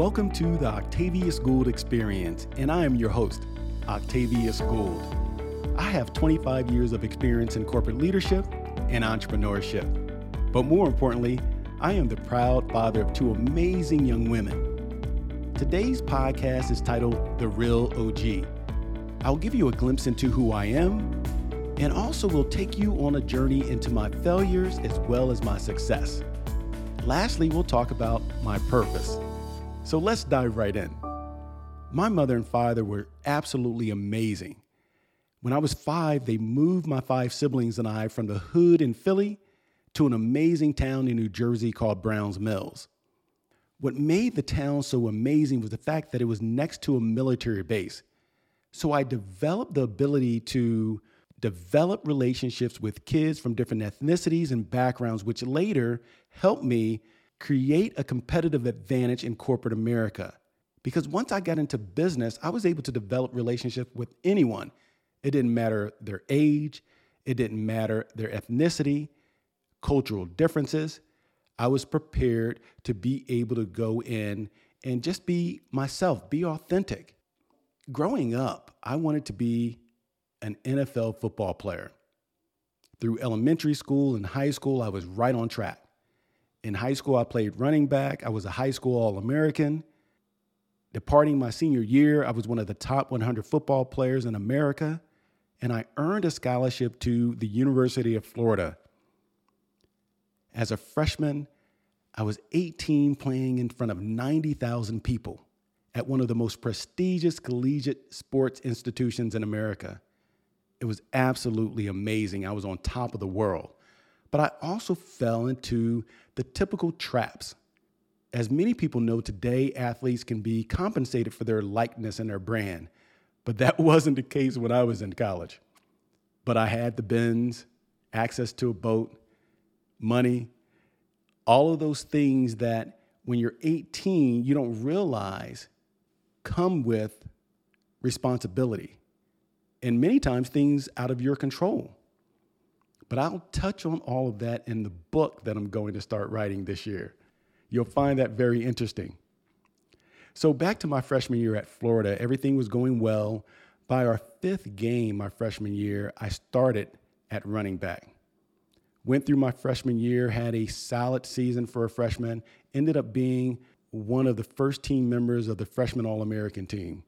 Welcome to the Octavius Gould Experience, and I am your host, Octavius Gould. I have 25 years of experience in corporate leadership and entrepreneurship. But more importantly, I am the proud father of two amazing young women. Today's podcast is titled The Real OG. I'll give you a glimpse into who I am and also will take you on a journey into my failures as well as my success. Lastly, we'll talk about my purpose. So let's dive right in. My mother and father were absolutely amazing. When I was five, they moved my five siblings and I from the hood in Philly to an amazing town in New Jersey called Browns Mills. What made the town so amazing was the fact that it was next to a military base. So I developed the ability to develop relationships with kids from different ethnicities and backgrounds, which later helped me create a competitive advantage in corporate America. Because once I got into business, I was able to develop relationships with anyone. It didn't matter their age, it didn't matter their ethnicity, cultural differences. I was prepared to be able to go in and just be myself, be authentic. Growing up, I wanted to be an NFL football player. Through elementary school and high school, I was right on track. In high school, I played running back. I was a high school All American. Departing my senior year, I was one of the top 100 football players in America, and I earned a scholarship to the University of Florida. As a freshman, I was 18 playing in front of 90,000 people at one of the most prestigious collegiate sports institutions in America. It was absolutely amazing. I was on top of the world. But I also fell into the typical traps. As many people know today, athletes can be compensated for their likeness and their brand. But that wasn't the case when I was in college. But I had the Benz, access to a boat, money, all of those things that when you're 18, you don't realize come with responsibility and many times things out of your control. But I'll touch on all of that in the book that I'm going to start writing this year. You'll find that very interesting. So, back to my freshman year at Florida, everything was going well. By our fifth game, my freshman year, I started at running back. Went through my freshman year, had a solid season for a freshman, ended up being one of the first team members of the freshman All American team.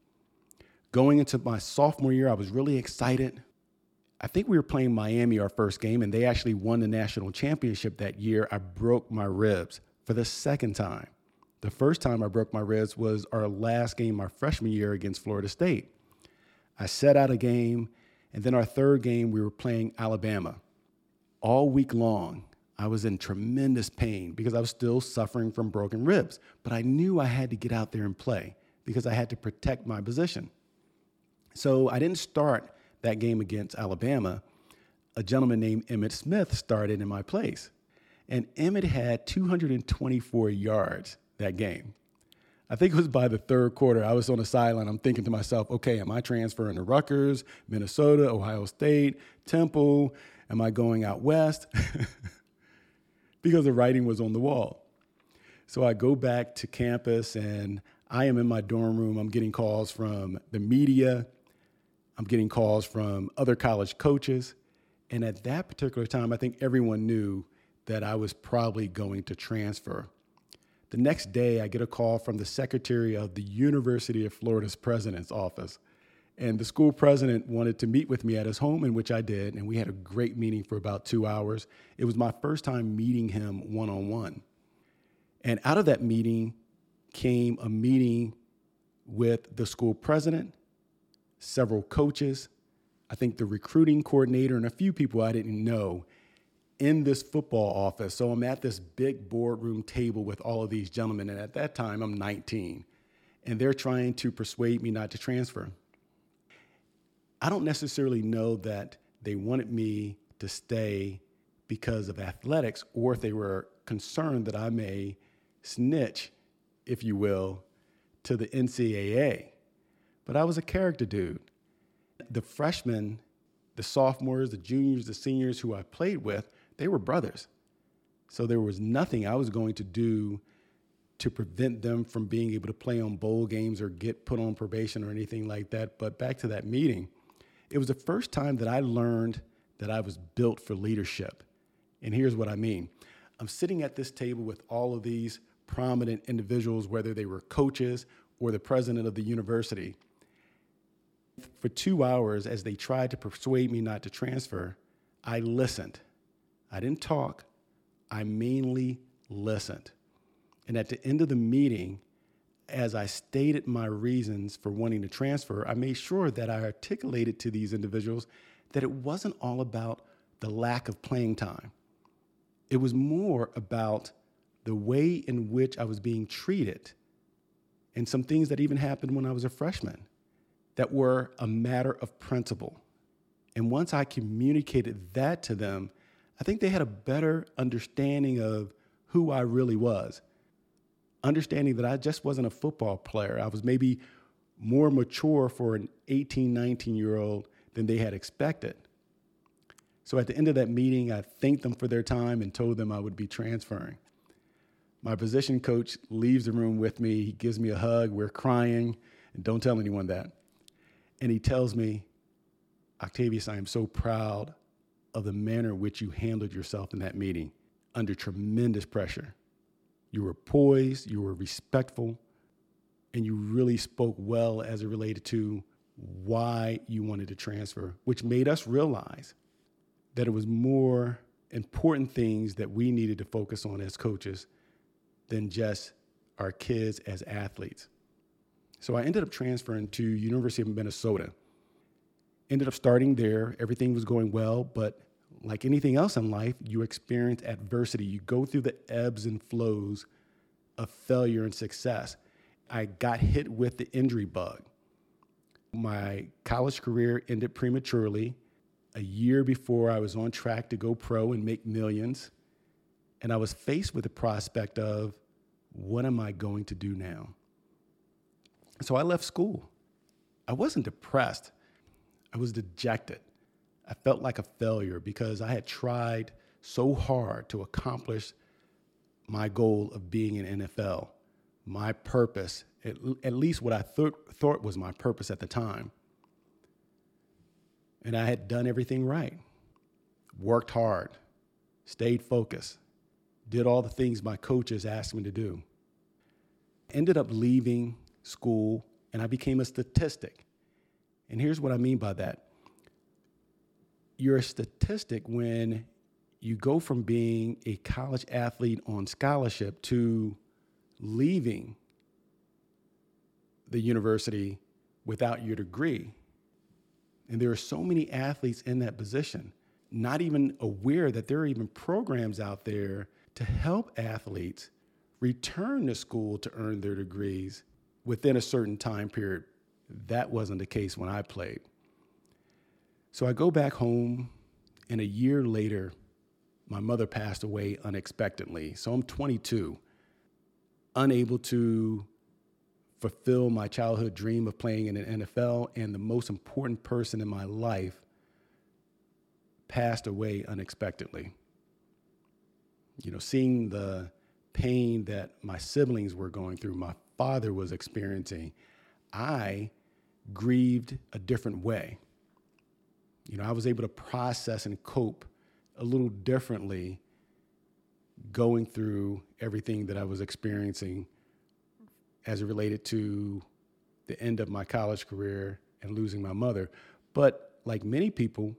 Going into my sophomore year, I was really excited. I think we were playing Miami our first game, and they actually won the national championship that year. I broke my ribs for the second time. The first time I broke my ribs was our last game my freshman year against Florida State. I set out a game, and then our third game, we were playing Alabama. All week long, I was in tremendous pain because I was still suffering from broken ribs, but I knew I had to get out there and play because I had to protect my position. So I didn't start that game against Alabama. A gentleman named Emmitt Smith started in my place. And Emmitt had 224 yards that game. I think it was by the third quarter, I was on the sideline. I'm thinking to myself, okay, am I transferring to Rutgers, Minnesota, Ohio State, Temple? Am I going out west? because the writing was on the wall. So I go back to campus and I am in my dorm room. I'm getting calls from the media, I'm getting calls from other college coaches. And at that particular time, I think everyone knew that I was probably going to transfer. The next day, I get a call from the secretary of the University of Florida's president's office. And the school president wanted to meet with me at his home, in which I did. And we had a great meeting for about two hours. It was my first time meeting him one on one. And out of that meeting came a meeting with the school president several coaches, I think the recruiting coordinator, and a few people I didn't know in this football office. So I'm at this big boardroom table with all of these gentlemen. And at that time, I'm 19, and they're trying to persuade me not to transfer. I don't necessarily know that they wanted me to stay because of athletics or if they were concerned that I may snitch, if you will, to the NCAA. But I was a character dude. The freshmen, the sophomores, the juniors, the seniors who I played with, they were brothers. So there was nothing I was going to do to prevent them from being able to play on bowl games or get put on probation or anything like that. But back to that meeting, it was the first time that I learned that I was built for leadership. And here's what I mean I'm sitting at this table with all of these prominent individuals, whether they were coaches or the president of the university. For two hours, as they tried to persuade me not to transfer, I listened. I didn't talk, I mainly listened. And at the end of the meeting, as I stated my reasons for wanting to transfer, I made sure that I articulated to these individuals that it wasn't all about the lack of playing time. It was more about the way in which I was being treated and some things that even happened when I was a freshman that were a matter of principle. And once I communicated that to them, I think they had a better understanding of who I really was. Understanding that I just wasn't a football player. I was maybe more mature for an 18, 19 year old than they had expected. So at the end of that meeting, I thanked them for their time and told them I would be transferring. My position coach leaves the room with me. He gives me a hug. We're crying. And don't tell anyone that. And he tells me, Octavius, I am so proud of the manner in which you handled yourself in that meeting under tremendous pressure. You were poised, you were respectful, and you really spoke well as it related to why you wanted to transfer, which made us realize that it was more important things that we needed to focus on as coaches than just our kids as athletes. So I ended up transferring to University of Minnesota. Ended up starting there. Everything was going well, but like anything else in life, you experience adversity. You go through the ebbs and flows of failure and success. I got hit with the injury bug. My college career ended prematurely a year before I was on track to go pro and make millions. And I was faced with the prospect of what am I going to do now? So I left school. I wasn't depressed, I was dejected. I felt like a failure because I had tried so hard to accomplish my goal of being in NFL, my purpose, at, at least what I th- thought was my purpose at the time. And I had done everything right, worked hard, stayed focused, did all the things my coaches asked me to do. Ended up leaving school and I became a statistic. And here's what I mean by that you're a statistic when you go from being a college athlete on scholarship to leaving the university without your degree. And there are so many athletes in that position, not even aware that there are even programs out there to help athletes return to school to earn their degrees within a certain time period. That wasn't the case when I played. So I go back home, and a year later, my mother passed away unexpectedly. So I'm 22, unable to fulfill my childhood dream of playing in the NFL, and the most important person in my life passed away unexpectedly. You know, seeing the pain that my siblings were going through, my father was experiencing, I grieved a different way. You know, I was able to process and cope a little differently going through everything that I was experiencing as it related to the end of my college career and losing my mother. But like many people,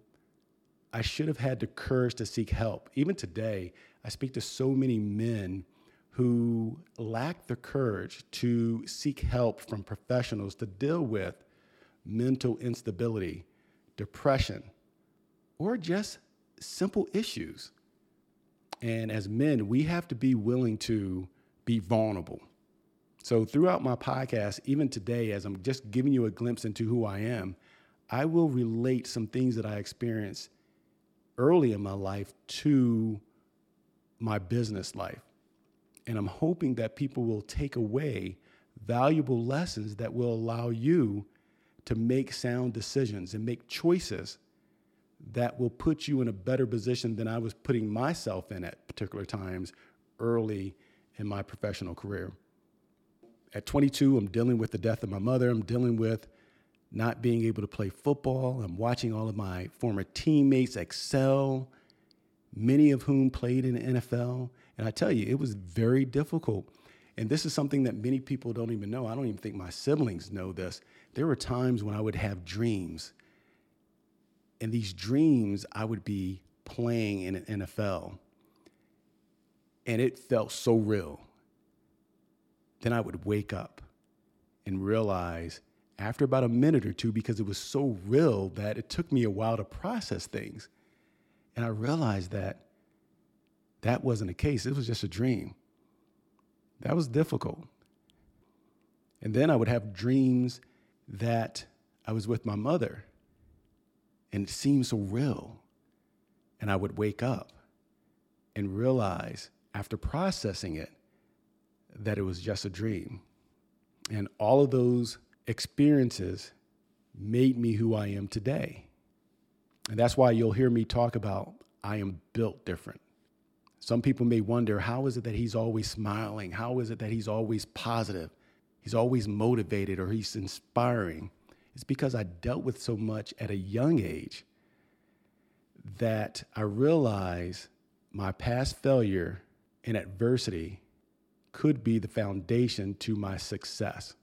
I should have had the courage to seek help. Even today, I speak to so many men who lack the courage to seek help from professionals to deal with mental instability, depression, or just simple issues. And as men, we have to be willing to be vulnerable. So, throughout my podcast, even today, as I'm just giving you a glimpse into who I am, I will relate some things that I experienced early in my life to my business life. And I'm hoping that people will take away valuable lessons that will allow you to make sound decisions and make choices that will put you in a better position than I was putting myself in at particular times early in my professional career. At 22, I'm dealing with the death of my mother. I'm dealing with not being able to play football. I'm watching all of my former teammates excel, many of whom played in the NFL. And I tell you, it was very difficult. And this is something that many people don't even know. I don't even think my siblings know this. There were times when I would have dreams. And these dreams, I would be playing in an NFL. And it felt so real. Then I would wake up and realize after about a minute or two, because it was so real that it took me a while to process things. And I realized that that wasn't the case. It was just a dream. That was difficult. And then I would have dreams that I was with my mother and it seemed so real. And I would wake up and realize after processing it that it was just a dream. And all of those experiences made me who I am today. And that's why you'll hear me talk about I am built different. Some people may wonder how is it that he's always smiling? How is it that he's always positive? He's always motivated or he's inspiring. It's because I dealt with so much at a young age that I realized my past failure and adversity could be the foundation to my success.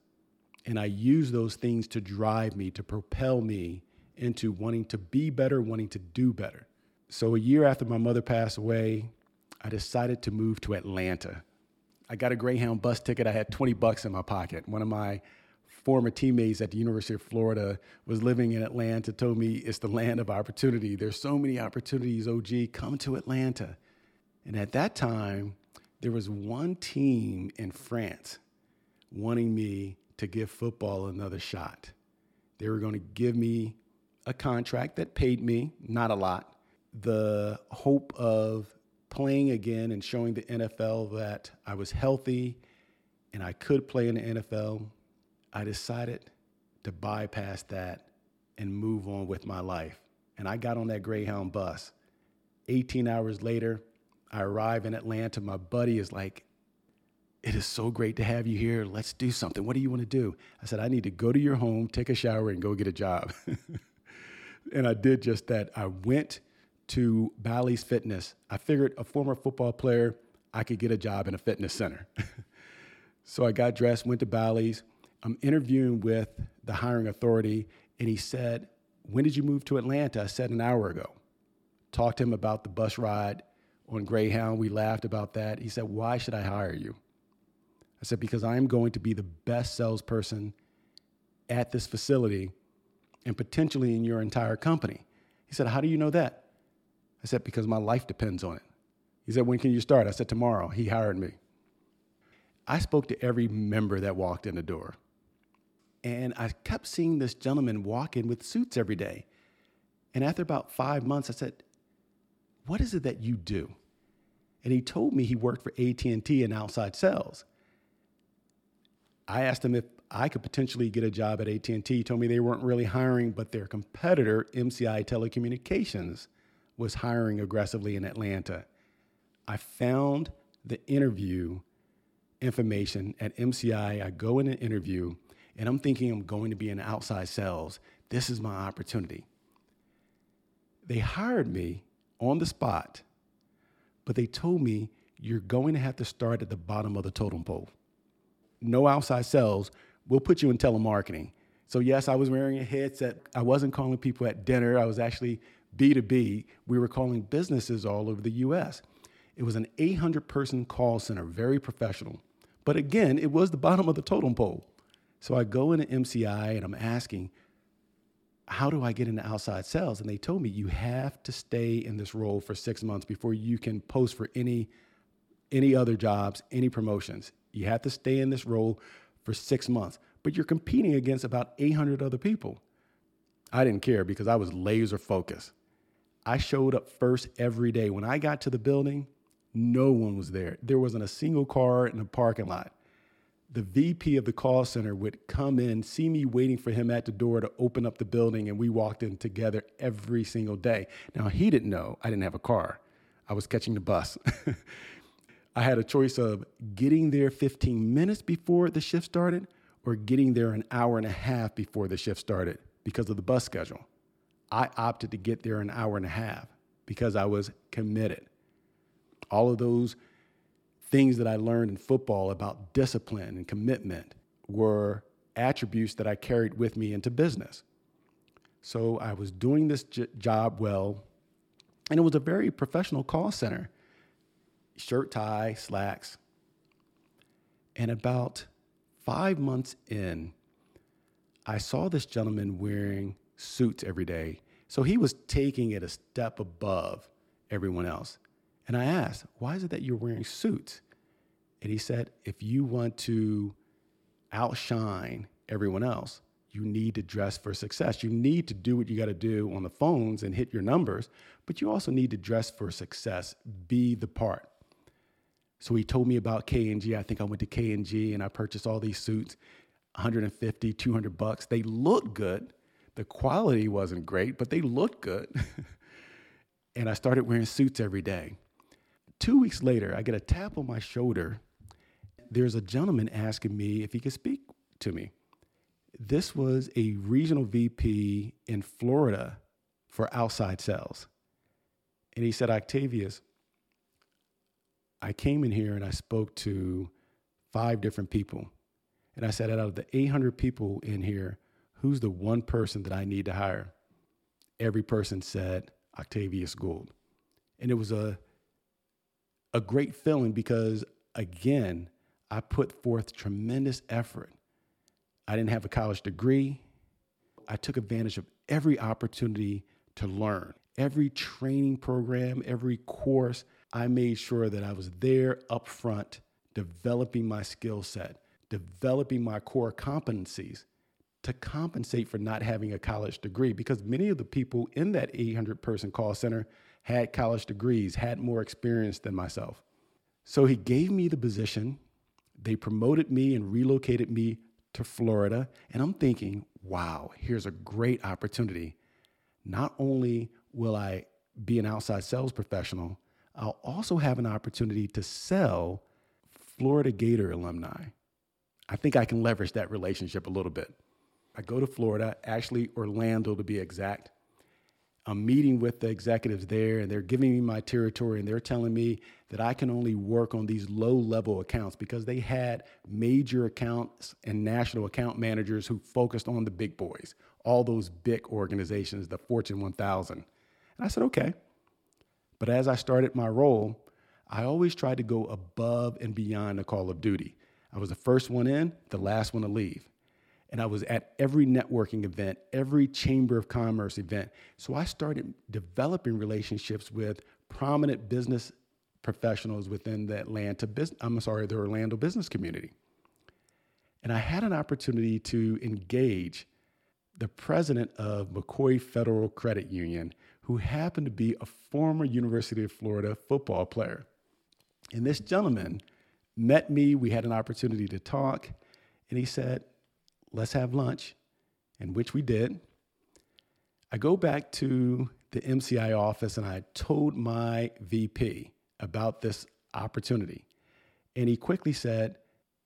And I use those things to drive me, to propel me into wanting to be better, wanting to do better. So, a year after my mother passed away, I decided to move to Atlanta. I got a Greyhound bus ticket. I had 20 bucks in my pocket. One of my former teammates at the University of Florida was living in Atlanta, told me it's the land of opportunity. There's so many opportunities, OG, come to Atlanta. And at that time, there was one team in France wanting me to give football another shot. They were going to give me a contract that paid me, not a lot, the hope of playing again and showing the NFL that I was healthy and I could play in the NFL, I decided to bypass that and move on with my life. And I got on that Greyhound bus. 18 hours later, I arrive in Atlanta. My buddy is like, It is so great to have you here. Let's do something. What do you want to do? I said, I need to go to your home, take a shower, and go get a job. and I did just that. I went to Bally's Fitness. I figured a former football player, I could get a job in a fitness center. so I got dressed, went to Bally's. I'm interviewing with the hiring authority, and he said, When did you move to Atlanta? I said, An hour ago. Talked to him about the bus ride on Greyhound. We laughed about that. He said, Why should I hire you? I said, Because I am going to be the best salesperson at this facility and potentially in your entire company. He said, How do you know that? I said, because my life depends on it. He said, when can you start? I said, tomorrow. He hired me. I spoke to every member that walked in the door. And I kept seeing this gentleman walk in with suits every day. And after about five months, I said, what is it that you do? And he told me he worked for AT&T in outside sales. I asked him if I could potentially get a job at AT&T. He told me they weren't really hiring, but their competitor, MCI Telecommunications, was hiring aggressively in Atlanta. I found the interview information at MCI. I go in an interview and I'm thinking I'm going to be in outside sales. This is my opportunity. They hired me on the spot, but they told me you're going to have to start at the bottom of the totem pole. No outside sales. We'll put you in telemarketing. So, yes, I was wearing a headset. I wasn't calling people at dinner. I was actually B2B, we were calling businesses all over the US. It was an 800 person call center, very professional. But again, it was the bottom of the totem pole. So I go into MCI and I'm asking, how do I get into outside sales? And they told me you have to stay in this role for six months before you can post for any any other jobs, any promotions. You have to stay in this role for six months. But you're competing against about 800 other people. I didn't care because I was laser focused. I showed up first every day. When I got to the building, no one was there. There wasn't a single car in the parking lot. The VP of the call center would come in, see me waiting for him at the door to open up the building, and we walked in together every single day. Now, he didn't know I didn't have a car, I was catching the bus. I had a choice of getting there 15 minutes before the shift started or getting there an hour and a half before the shift started because of the bus schedule. I opted to get there an hour and a half because I was committed. All of those things that I learned in football about discipline and commitment were attributes that I carried with me into business. So I was doing this j- job well, and it was a very professional call center shirt, tie, slacks. And about five months in, I saw this gentleman wearing suits every day. So he was taking it a step above everyone else. And I asked, why is it that you're wearing suits? And he said, if you want to outshine everyone else, you need to dress for success. You need to do what you got to do on the phones and hit your numbers, but you also need to dress for success, be the part. So he told me about K&G. I think I went to K&G and I purchased all these suits, 150, 200 bucks. They look good. The quality wasn't great, but they looked good. and I started wearing suits every day. Two weeks later, I get a tap on my shoulder. There's a gentleman asking me if he could speak to me. This was a regional VP in Florida for outside sales. And he said, Octavius, I came in here and I spoke to five different people. And I said, out of the 800 people in here, who's the one person that I need to hire? Every person said Octavius Gould. And it was a, a great feeling because, again, I put forth tremendous effort. I didn't have a college degree. I took advantage of every opportunity to learn, every training program, every course I made sure that I was there up front, developing my skill set, developing my core competencies to compensate for not having a college degree. Because many of the people in that 800 person call center had college degrees, had more experience than myself. So he gave me the position. They promoted me and relocated me to Florida. And I'm thinking, wow, here's a great opportunity. Not only will I be an outside sales professional, I'll also have an opportunity to sell Florida Gator alumni. I think I can leverage that relationship a little bit. I go to Florida, actually Orlando to be exact. I'm meeting with the executives there and they're giving me my territory and they're telling me that I can only work on these low level accounts because they had major accounts and national account managers who focused on the big boys, all those big organizations, the Fortune 1000. And I said, okay. But as I started my role, I always tried to go above and beyond the call of duty. I was the first one in, the last one to leave. And I was at every networking event, every chamber of commerce event. So I started developing relationships with prominent business professionals within the Atlanta business, I'm sorry, the Orlando business community. And I had an opportunity to engage the president of McCoy Federal Credit Union, who happened to be a former University of Florida football player. And this gentleman met me. We had an opportunity to talk. And he said, Let's have lunch, and which we did. I go back to the MCI office and I told my VP about this opportunity. And he quickly said,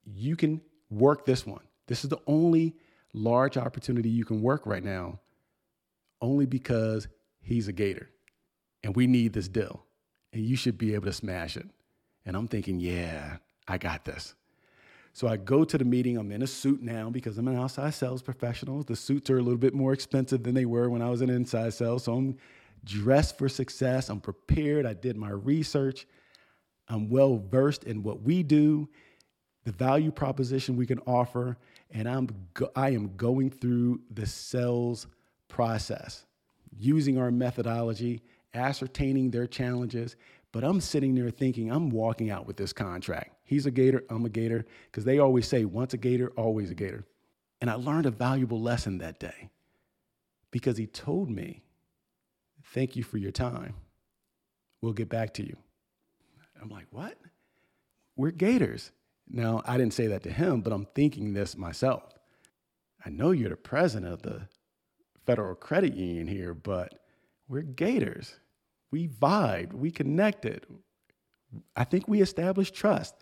You can work this one. This is the only large opportunity you can work right now, only because he's a Gator and we need this deal and you should be able to smash it. And I'm thinking, yeah, I got this. So I go to the meeting. I'm in a suit now because I'm an outside sales professional. The suits are a little bit more expensive than they were when I was an inside sales. So I'm dressed for success. I'm prepared. I did my research. I'm well versed in what we do, the value proposition we can offer, and I'm go- I am going through the sales process using our methodology, ascertaining their challenges. But I'm sitting there thinking, I'm walking out with this contract. He's a Gator, I'm a Gator, because they always say, once a Gator, always a Gator. And I learned a valuable lesson that day because he told me, Thank you for your time. We'll get back to you. I'm like, What? We're Gators. Now, I didn't say that to him, but I'm thinking this myself. I know you're the president of the Federal Credit Union here, but we're Gators. We vibed, we connected. I think we established trust.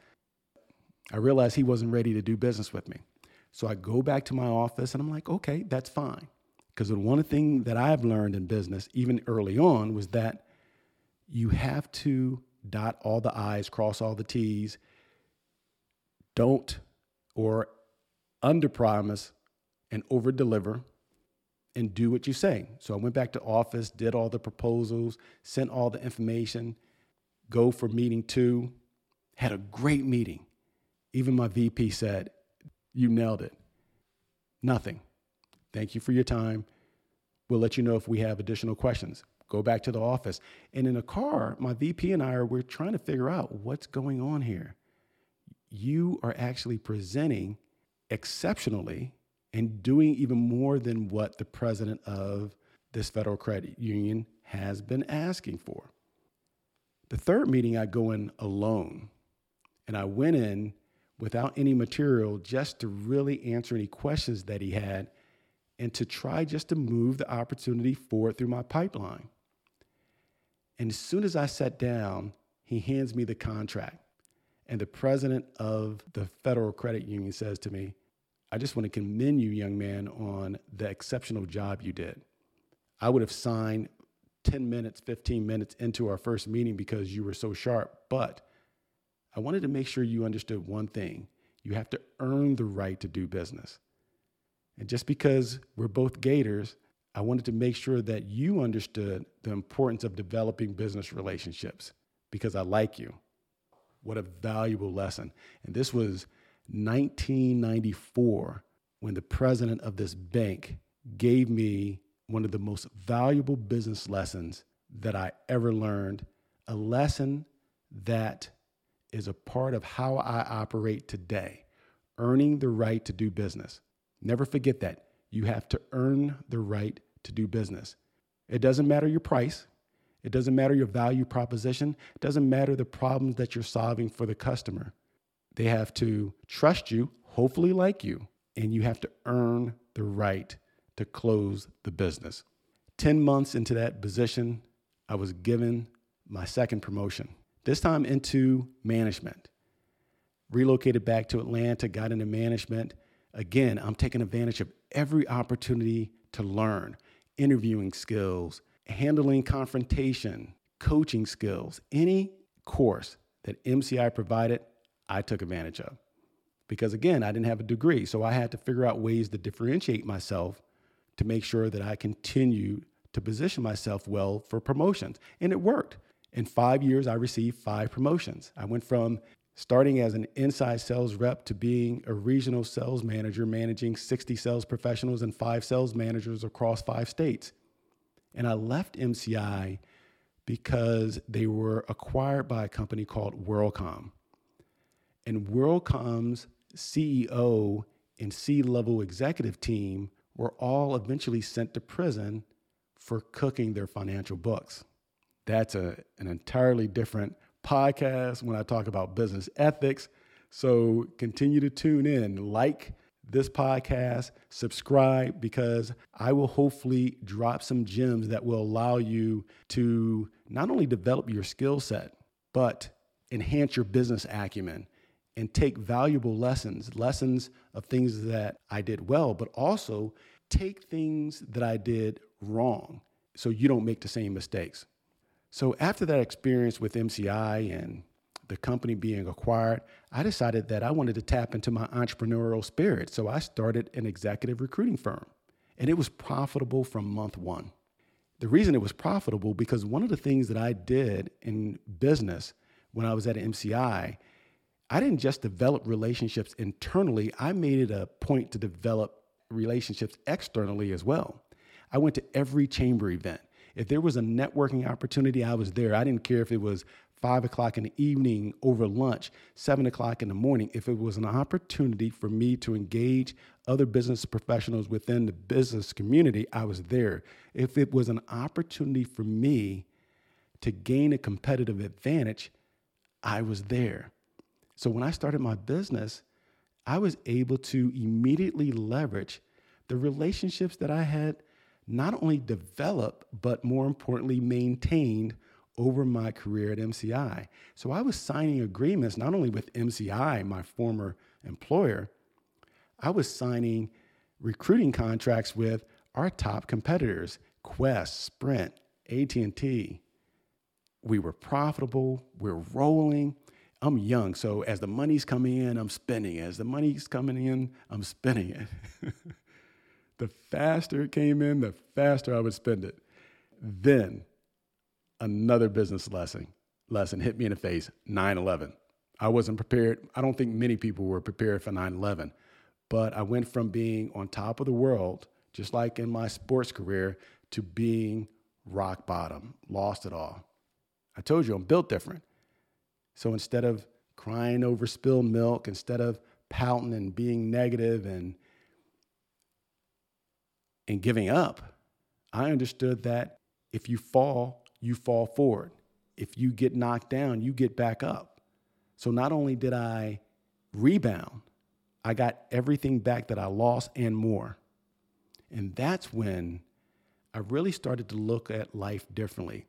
I realized he wasn't ready to do business with me. So I go back to my office and I'm like, okay, that's fine. Because the one thing that I've learned in business, even early on, was that you have to dot all the I's, cross all the T's. Don't or under promise and over deliver and do what you say. So I went back to office, did all the proposals, sent all the information, go for meeting two, had a great meeting. Even my VP said, You nailed it. Nothing. Thank you for your time. We'll let you know if we have additional questions. Go back to the office. And in a car, my VP and I are we're trying to figure out what's going on here. You are actually presenting exceptionally and doing even more than what the president of this federal credit union has been asking for. The third meeting, I go in alone, and I went in without any material just to really answer any questions that he had and to try just to move the opportunity forward through my pipeline. And as soon as I sat down, he hands me the contract. And the president of the Federal Credit Union says to me, I just want to commend you, young man, on the exceptional job you did. I would have signed 10 minutes, 15 minutes into our first meeting because you were so sharp, but I wanted to make sure you understood one thing you have to earn the right to do business. And just because we're both Gators, I wanted to make sure that you understood the importance of developing business relationships because I like you. What a valuable lesson. And this was 1994 when the president of this bank gave me one of the most valuable business lessons that I ever learned, a lesson that is a part of how I operate today, earning the right to do business. Never forget that. You have to earn the right to do business. It doesn't matter your price. It doesn't matter your value proposition. It doesn't matter the problems that you're solving for the customer. They have to trust you, hopefully, like you, and you have to earn the right to close the business. 10 months into that position, I was given my second promotion, this time into management. Relocated back to Atlanta, got into management. Again, I'm taking advantage of every opportunity to learn interviewing skills, handling confrontation, coaching skills, any course that MCI provided, I took advantage of. Because again, I didn't have a degree. So I had to figure out ways to differentiate myself to make sure that I continued to position myself well for promotions. And it worked. In five years, I received five promotions. I went from starting as an inside sales rep to being a regional sales manager, managing 60 sales professionals and five sales managers across five states. And I left MCI because they were acquired by a company called WorldCom and WorldCom's CEO and C level executive team were all eventually sent to prison for cooking their financial books. That's a, an entirely different podcast when I talk about business ethics. So continue to tune in, like this podcast, subscribe, because I will hopefully drop some gems that will allow you to not only develop your skill set, but enhance your business acumen and take valuable lessons, lessons of things that I did well, but also take things that I did wrong so you don't make the same mistakes. So after that experience with MCI and the company being acquired, I decided that I wanted to tap into my entrepreneurial spirit. So I started an executive recruiting firm, and it was profitable from month one. The reason it was profitable because one of the things that I did in business when I was at MCI I didn't just develop relationships internally, I made it a point to develop relationships externally as well. I went to every chamber event. If there was a networking opportunity, I was there. I didn't care if it was five o'clock in the evening over lunch, seven o'clock in the morning. If it was an opportunity for me to engage other business professionals within the business community, I was there. If it was an opportunity for me to gain a competitive advantage, I was there. So when I started my business, I was able to immediately leverage the relationships that I had not only developed, but more importantly, maintained over my career at MCI. So I was signing agreements not only with MCI, my former employer, I was signing recruiting contracts with our top competitors, Qwest, Sprint, AT&T. We were profitable, we're rolling. I'm young, so as the money's coming in, I'm spending. As the money's coming in, I'm spending it. the faster it came in, the faster I would spend it. Then another business lesson lesson hit me in the face 9-11 i wasn't prepared. I don't think many people were prepared for 9-11 but i went from being on top of the world just like in my sports career to being rock bottom lost it all. I told you i'm built different. So instead of crying over spilled milk instead of pouting and being negative and and giving up i understood that if you fall you fall forward. If you get knocked down, you get back up. So not only did I rebound, I got everything back that I lost and more. And that's when I really started to look at life differently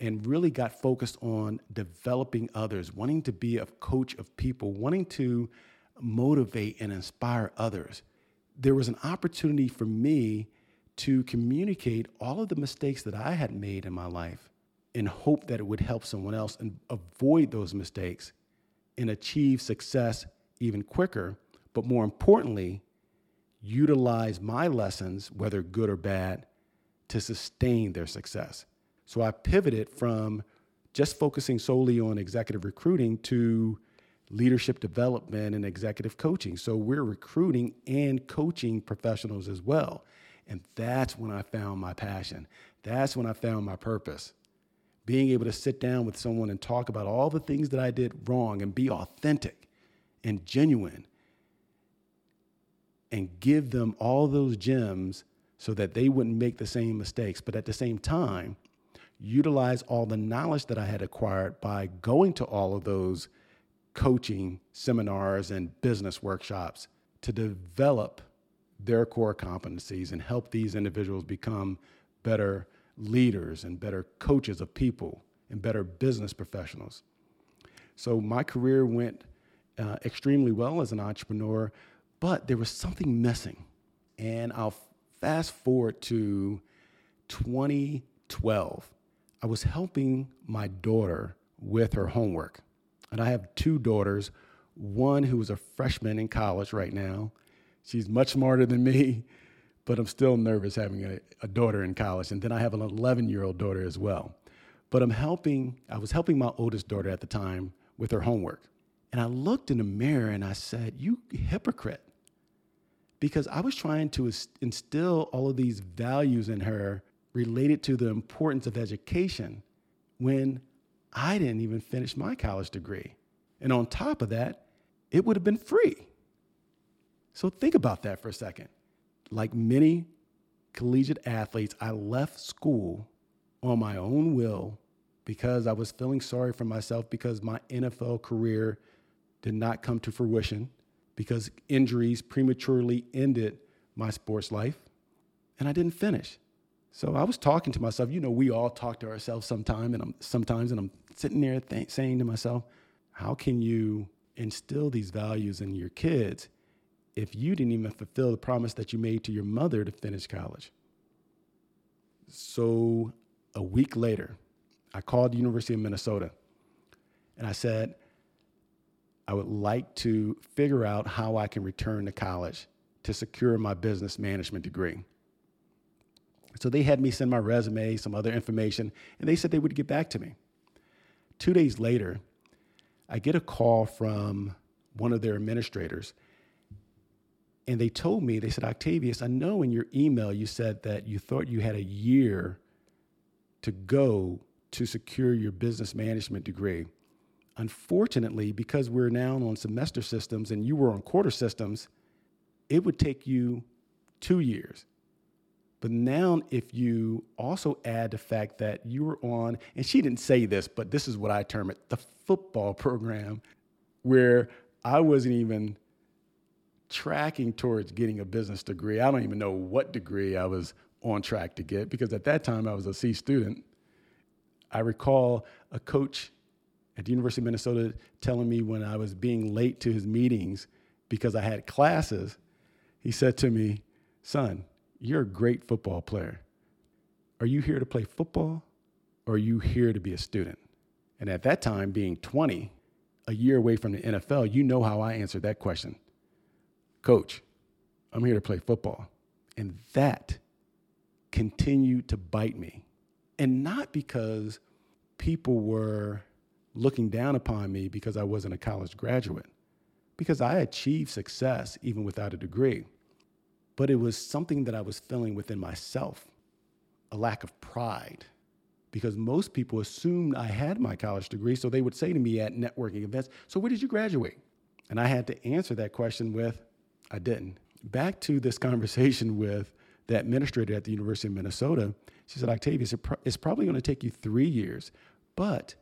and really got focused on developing others, wanting to be a coach of people, wanting to motivate and inspire others. There was an opportunity for me to communicate all of the mistakes that I had made in my life in hope that it would help someone else and avoid those mistakes and achieve success even quicker. But more importantly, utilize my lessons, whether good or bad, to sustain their success. So I pivoted from just focusing solely on executive recruiting to leadership development and executive coaching. So we're recruiting and coaching professionals as well. And that's when I found my passion. That's when I found my purpose. Being able to sit down with someone and talk about all the things that I did wrong and be authentic and genuine and give them all those gems so that they wouldn't make the same mistakes. But at the same time, utilize all the knowledge that I had acquired by going to all of those coaching seminars and business workshops to develop their core competencies and help these individuals become better leaders and better coaches of people and better business professionals. So my career went uh, extremely well as an entrepreneur, but there was something missing. And I'll fast forward to 2012. I was helping my daughter with her homework. And I have two daughters, one who is a freshman in college right now, She's much smarter than me, but I'm still nervous having a, a daughter in college. And then I have an 11 year old daughter as well. But I'm helping, I was helping my oldest daughter at the time with her homework. And I looked in the mirror and I said, You hypocrite. Because I was trying to instill all of these values in her related to the importance of education when I didn't even finish my college degree. And on top of that, it would have been free. So think about that for a second. Like many collegiate athletes, I left school on my own will because I was feeling sorry for myself because my NFL career did not come to fruition because injuries prematurely ended my sports life and I didn't finish. So I was talking to myself. You know, we all talk to ourselves sometime, and I'm sometimes, and I'm sitting there th- saying to myself, "How can you instill these values in your kids if you didn't even fulfill the promise that you made to your mother to finish college. So a week later, I called the University of Minnesota and I said, I would like to figure out how I can return to college to secure my business management degree. So they had me send my resume, some other information, and they said they would get back to me. Two days later, I get a call from one of their administrators and they told me, they said, Octavius, I know in your email you said that you thought you had a year to go to secure your business management degree. Unfortunately, because we're now on semester systems and you were on quarter systems, it would take you two years. But now, if you also add the fact that you were on, and she didn't say this, but this is what I term it the football program, where I wasn't even tracking towards getting a business degree. I don't even know what degree I was on track to get because at that time I was a C student. I recall a coach at the University of Minnesota telling me when I was being late to his meetings because I had classes, he said to me, Son, you're a great football player. Are you here to play football or are you here to be a student? And at that time, being 20, a year away from the NFL, you know how I answered that question. Coach, I'm here to play football. And that continued to bite me. And not because people were looking down upon me because I wasn't a college graduate, because I achieved success even without a degree. But it was something that I was feeling within myself a lack of pride. Because most people assumed I had my college degree, so they would say to me at networking events, So, where did you graduate? And I had to answer that question with, I didn't. Back to this conversation with the administrator at the University of Minnesota, she said, Octavius, it's probably going to take you three years, but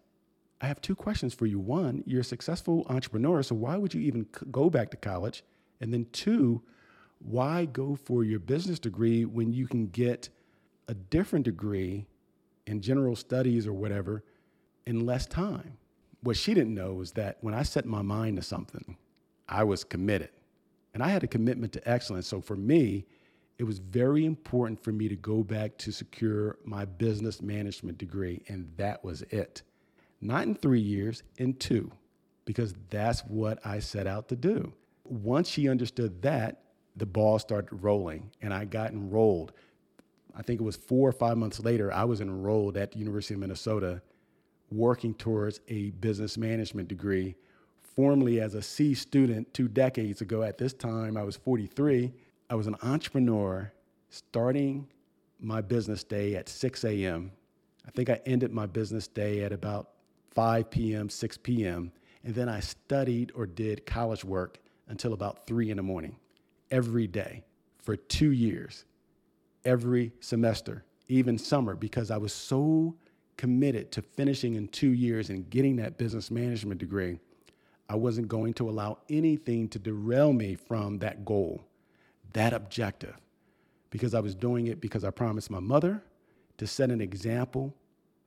I have two questions for you. One, you're a successful entrepreneur, so why would you even go back to college? And then two, why go for your business degree when you can get a different degree in general studies or whatever in less time? What she didn't know was that when I set my mind to something, I was committed. And I had a commitment to excellence. So for me, it was very important for me to go back to secure my business management degree, and that was it not in three years, in two, because that's what I set out to do. Once she understood that, the ball started rolling and I got enrolled. I think it was four or five months later, I was enrolled at the University of Minnesota working towards a business management degree, formerly as a C student two decades ago. At this time, I was 43. I was an entrepreneur starting my business day at 6 a.m. I think I ended my business day at about 5 p.m., 6 p.m., and then I studied or did college work until about 3 in the morning every day for two years, every semester, even summer, because I was so committed to finishing in two years and getting that business management degree. I wasn't going to allow anything to derail me from that goal, that objective, because I was doing it because I promised my mother to set an example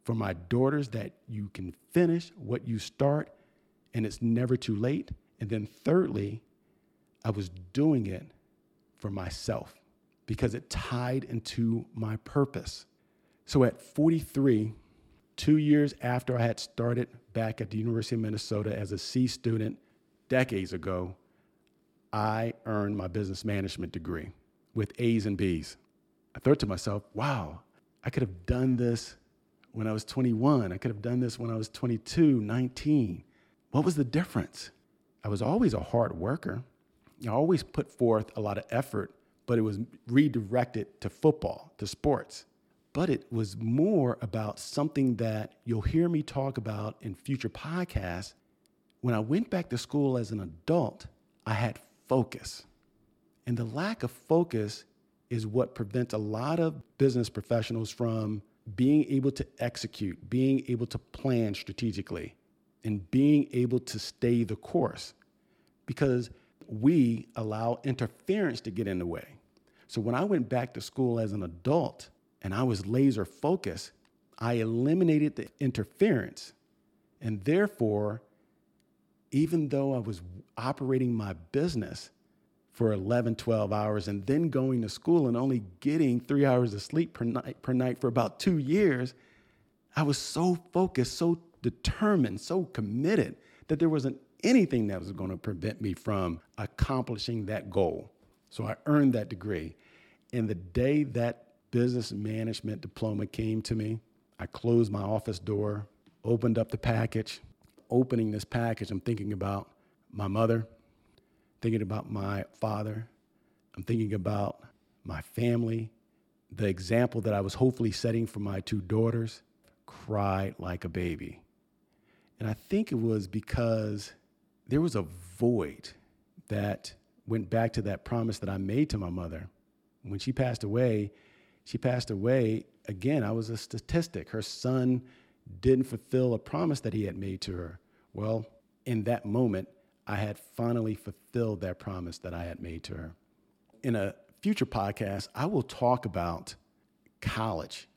for my daughters that you can finish what you start and it's never too late. And then, thirdly, I was doing it for myself because it tied into my purpose. So at 43, two years after I had started back at the University of Minnesota as a C student decades ago, I earned my business management degree with A's and B's. I thought to myself, wow, I could have done this when I was 21. I could have done this when I was 22, 19. What was the difference? I was always a hard worker. I always put forth a lot of effort, but it was redirected to football, to sports. But it was more about something that you'll hear me talk about in future podcasts. When I went back to school as an adult, I had focus. And the lack of focus is what prevents a lot of business professionals from being able to execute, being able to plan strategically, and being able to stay the course because we allow interference to get in the way. So when I went back to school as an adult and I was laser focused, I eliminated the interference. And therefore, even though I was operating my business, for 11, 12 hours and then going to school and only getting three hours of sleep per night, per night for about two years, I was so focused, so determined, so committed that there wasn't anything that was going to prevent me from accomplishing that goal. So I earned that degree. And the day that business management diploma came to me, I closed my office door, opened up the package. Opening this package, I'm thinking about my mother, thinking about my father. I'm thinking about my family, the example that I was hopefully setting for my two daughters. Cried like a baby. And I think it was because there was a void that went back to that promise that I made to my mother. When she passed away, she passed away again. I was a statistic. Her son didn't fulfill a promise that he had made to her. Well, in that moment, I had finally fulfilled that promise that I had made to her. In a future podcast, I will talk about college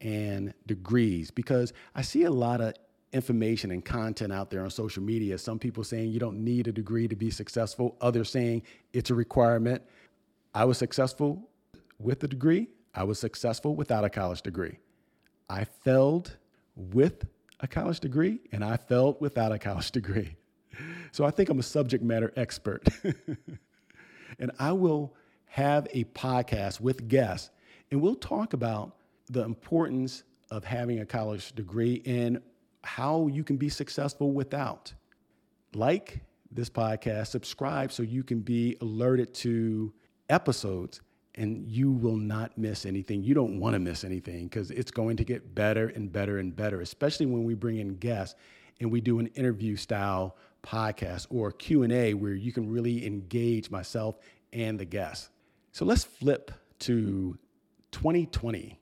and degrees because I see a lot of information and content out there on social media. Some people saying you don't need a degree to be successful, others saying it's a requirement. I was successful with a degree, I was successful without a college degree. I failed with a college degree, and I failed without a college degree. So I think I'm a subject matter expert. and I will have a podcast with guests, and we'll talk about the importance of having a college degree and how you can be successful without. Like this podcast, subscribe so you can be alerted to episodes and you will not miss anything. You don't want to miss anything because it's going to get better and better and better, especially when we bring in guests and we do an interview style podcast or Q&A where you can really engage myself and the guests. So let's flip to 2020.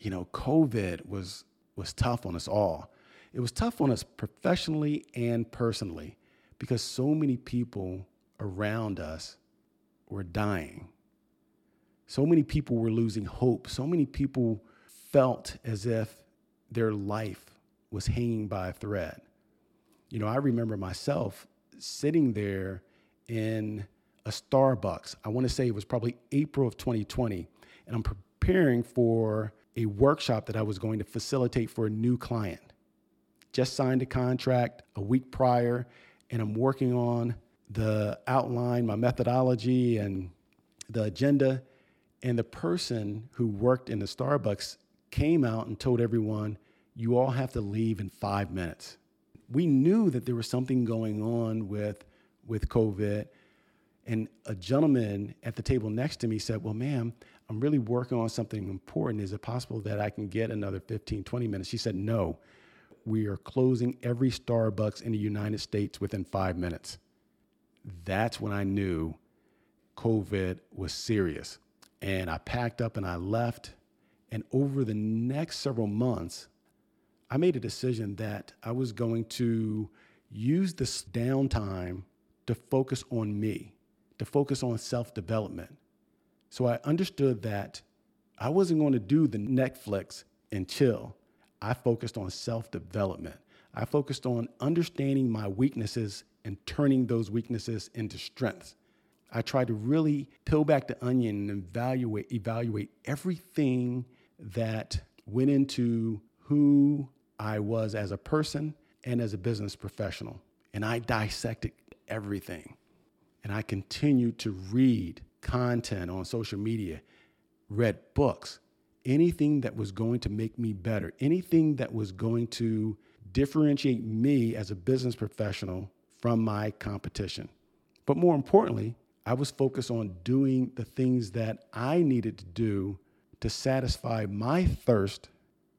You know, COVID was was tough on us all. It was tough on us professionally and personally because so many people around us were dying. So many people were losing hope. So many people felt as if their life was hanging by a thread. You know, I remember myself sitting there in a Starbucks. I want to say it was probably April of 2020, and I'm preparing for a workshop that I was going to facilitate for a new client. Just signed a contract a week prior, and I'm working on the outline, my methodology, and the agenda. And the person who worked in the Starbucks came out and told everyone, You all have to leave in five minutes. We knew that there was something going on with, with COVID. And a gentleman at the table next to me said, Well, ma'am, I'm really working on something important. Is it possible that I can get another 15, 20 minutes? She said, No. We are closing every Starbucks in the United States within five minutes. That's when I knew COVID was serious. And I packed up and I left. And over the next several months, I made a decision that I was going to use this downtime to focus on me, to focus on self development. So I understood that I wasn't going to do the Netflix and chill. I focused on self development. I focused on understanding my weaknesses and turning those weaknesses into strengths. I tried to really peel back the onion and evaluate evaluate everything that went into who I was as a person and as a business professional. And I dissected everything. And I continued to read content on social media, read books, anything that was going to make me better, anything that was going to differentiate me as a business professional from my competition. But more importantly, I was focused on doing the things that I needed to do to satisfy my thirst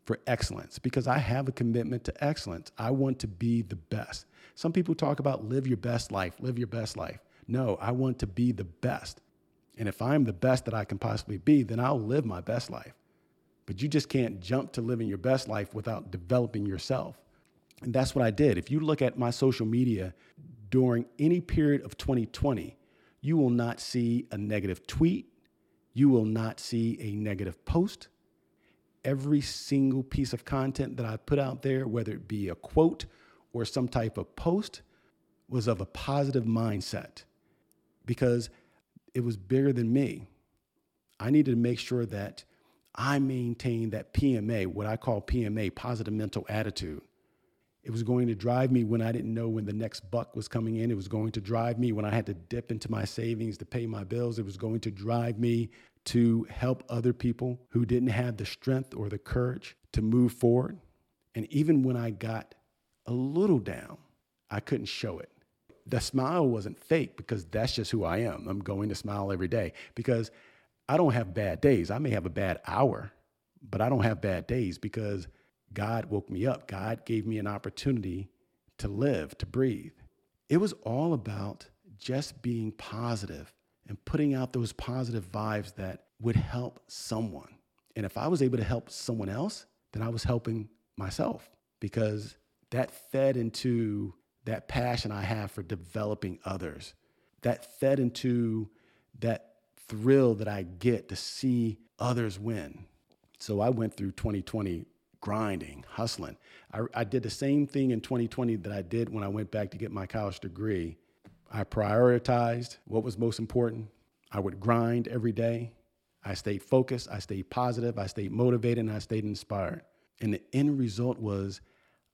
for excellence because I have a commitment to excellence. I want to be the best. Some people talk about live your best life, live your best life. No, I want to be the best. And if I'm the best that I can possibly be, then I'll live my best life. But you just can't jump to living your best life without developing yourself. And that's what I did. If you look at my social media during any period of 2020, you will not see a negative tweet. You will not see a negative post. Every single piece of content that I put out there, whether it be a quote or some type of post, was of a positive mindset because it was bigger than me. I needed to make sure that I maintained that PMA, what I call PMA, positive mental attitude. It was going to drive me when I didn't know when the next buck was coming in. It was going to drive me when I had to dip into my savings to pay my bills. It was going to drive me to help other people who didn't have the strength or the courage to move forward. And even when I got a little down, I couldn't show it. The smile wasn't fake because that's just who I am. I'm going to smile every day because I don't have bad days. I may have a bad hour, but I don't have bad days because God woke me up. God gave me an opportunity to live, to breathe. It was all about just being positive and putting out those positive vibes that would help someone. And if I was able to help someone else, then I was helping myself because that fed into that passion I have for developing others. That fed into that thrill that I get to see others win. So I went through 2020 grinding, hustling. I, I, did the same thing in 2020 that I did when I went back to get my college degree. I prioritized what was most important. I would grind every day. I stayed focused, I stayed positive, I stayed motivated, and I stayed inspired. And the end result was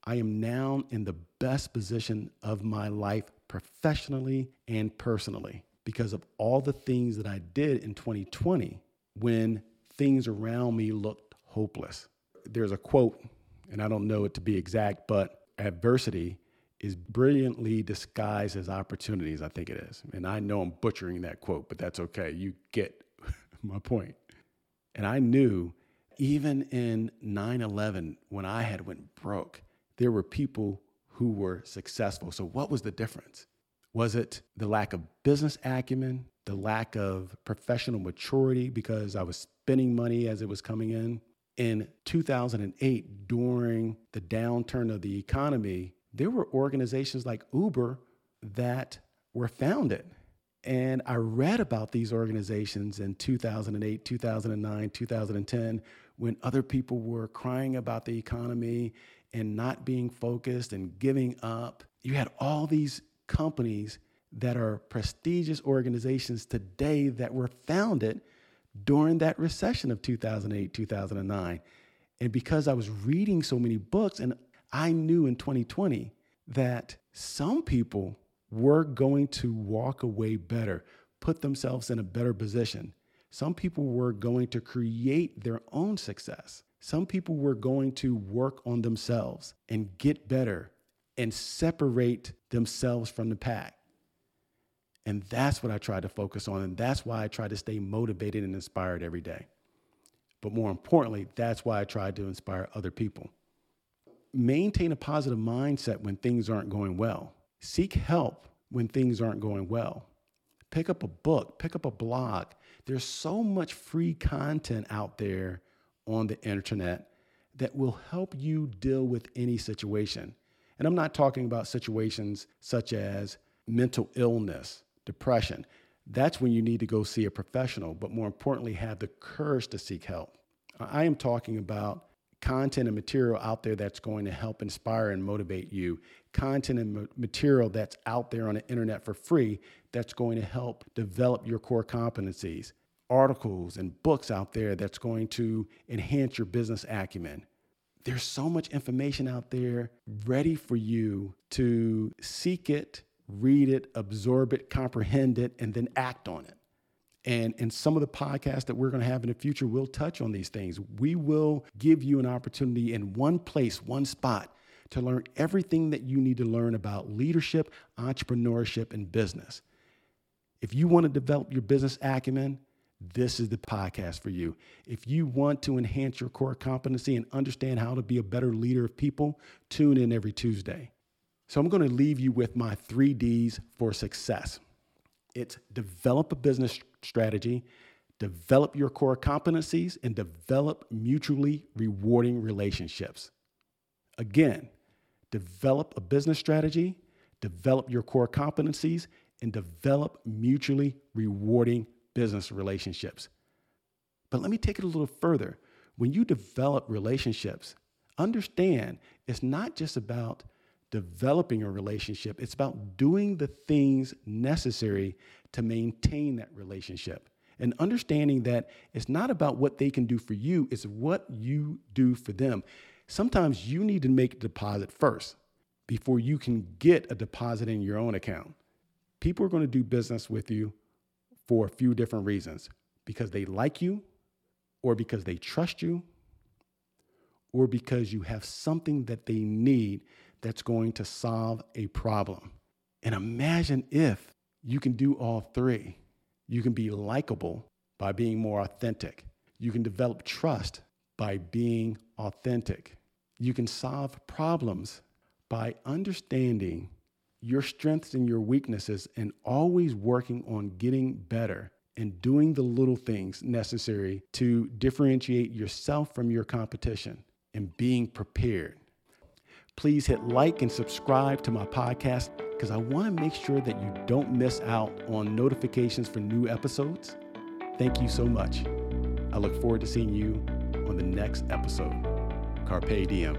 I am now in the best position of my life professionally and personally because of all the things that I did in 2020 when things around me looked hopeless. There's a quote, and I don't know it to be exact, but adversity is brilliantly disguised as opportunities, I think it is. And I know I'm butchering that quote, but that's okay. You get my point. And I knew even in 9/11 when I had went broke, there were people who were successful. So what was the difference? Was it the lack of business acumen, the lack of professional maturity because I was spending money as it was coming in? In 2008, during the downturn of the economy, there were organizations like Uber that were founded. And I read about these organizations in 2008, 2009, 2010, when other people were crying about the economy and not being focused and giving up. You had all these companies that are prestigious organizations today that were founded during that recession of 2008, 2009. And because I was reading so many books, and I knew in 2020 that some people were going to walk away better, put themselves in a better position. Some people were going to create their own success. Some people were going to work on themselves and get better and separate themselves from the pack. And that's what I try to focus on. And that's why I try to stay motivated and inspired every day. But more importantly, that's why I try to inspire other people. Maintain a positive mindset when things aren't going well. Seek help when things aren't going well. Pick up a book, pick up a blog. There's so much free content out there on the internet that will help you deal with any situation. And I'm not talking about situations such as mental illness, depression. That's when you need to go see a professional, but more importantly, have the courage to seek help. I am talking about content and material out there that's going to help inspire and motivate you, content and material that's out there on the internet for free that's going to help develop your core competencies, articles and books out there that's going to enhance your business acumen, there's so much information out there ready for you to seek it, read it, absorb it, comprehend it, and then act on it. And in some of the podcasts that we're going to have in the future, we'll touch on these things. We will give you an opportunity in one place, one spot, to learn everything that you need to learn about leadership, entrepreneurship, and business. If you want to develop your business acumen, this is the podcast for you. If you want to enhance your core competency and understand how to be a better leader of people, tune in every Tuesday. So, I'm going to leave you with my three D's for success it's develop a business strategy, develop your core competencies, and develop mutually rewarding relationships. Again, develop a business strategy, develop your core competencies, and develop mutually rewarding business relationships. But let me take it a little further. When you develop relationships, understand it's not just about developing a relationship, it's about doing the things necessary to maintain that relationship. And understanding that it's not about what they can do for you, it's what you do for them. Sometimes you need to make a deposit first before you can get a deposit in your own account. People are going to do business with you for a few different reasons because they like you, or because they trust you, or because you have something that they need that's going to solve a problem. And imagine if you can do all three. You can be likable by being more authentic. You can develop trust by being authentic. You can solve problems by understanding your strengths and your weaknesses and always working on getting better and doing the little things necessary to differentiate yourself from your competition and being prepared. Please hit like and subscribe to my podcast because I want to make sure that you don't miss out on notifications for new episodes. Thank you so much. I look forward to seeing you on the next episode. Carpe diem.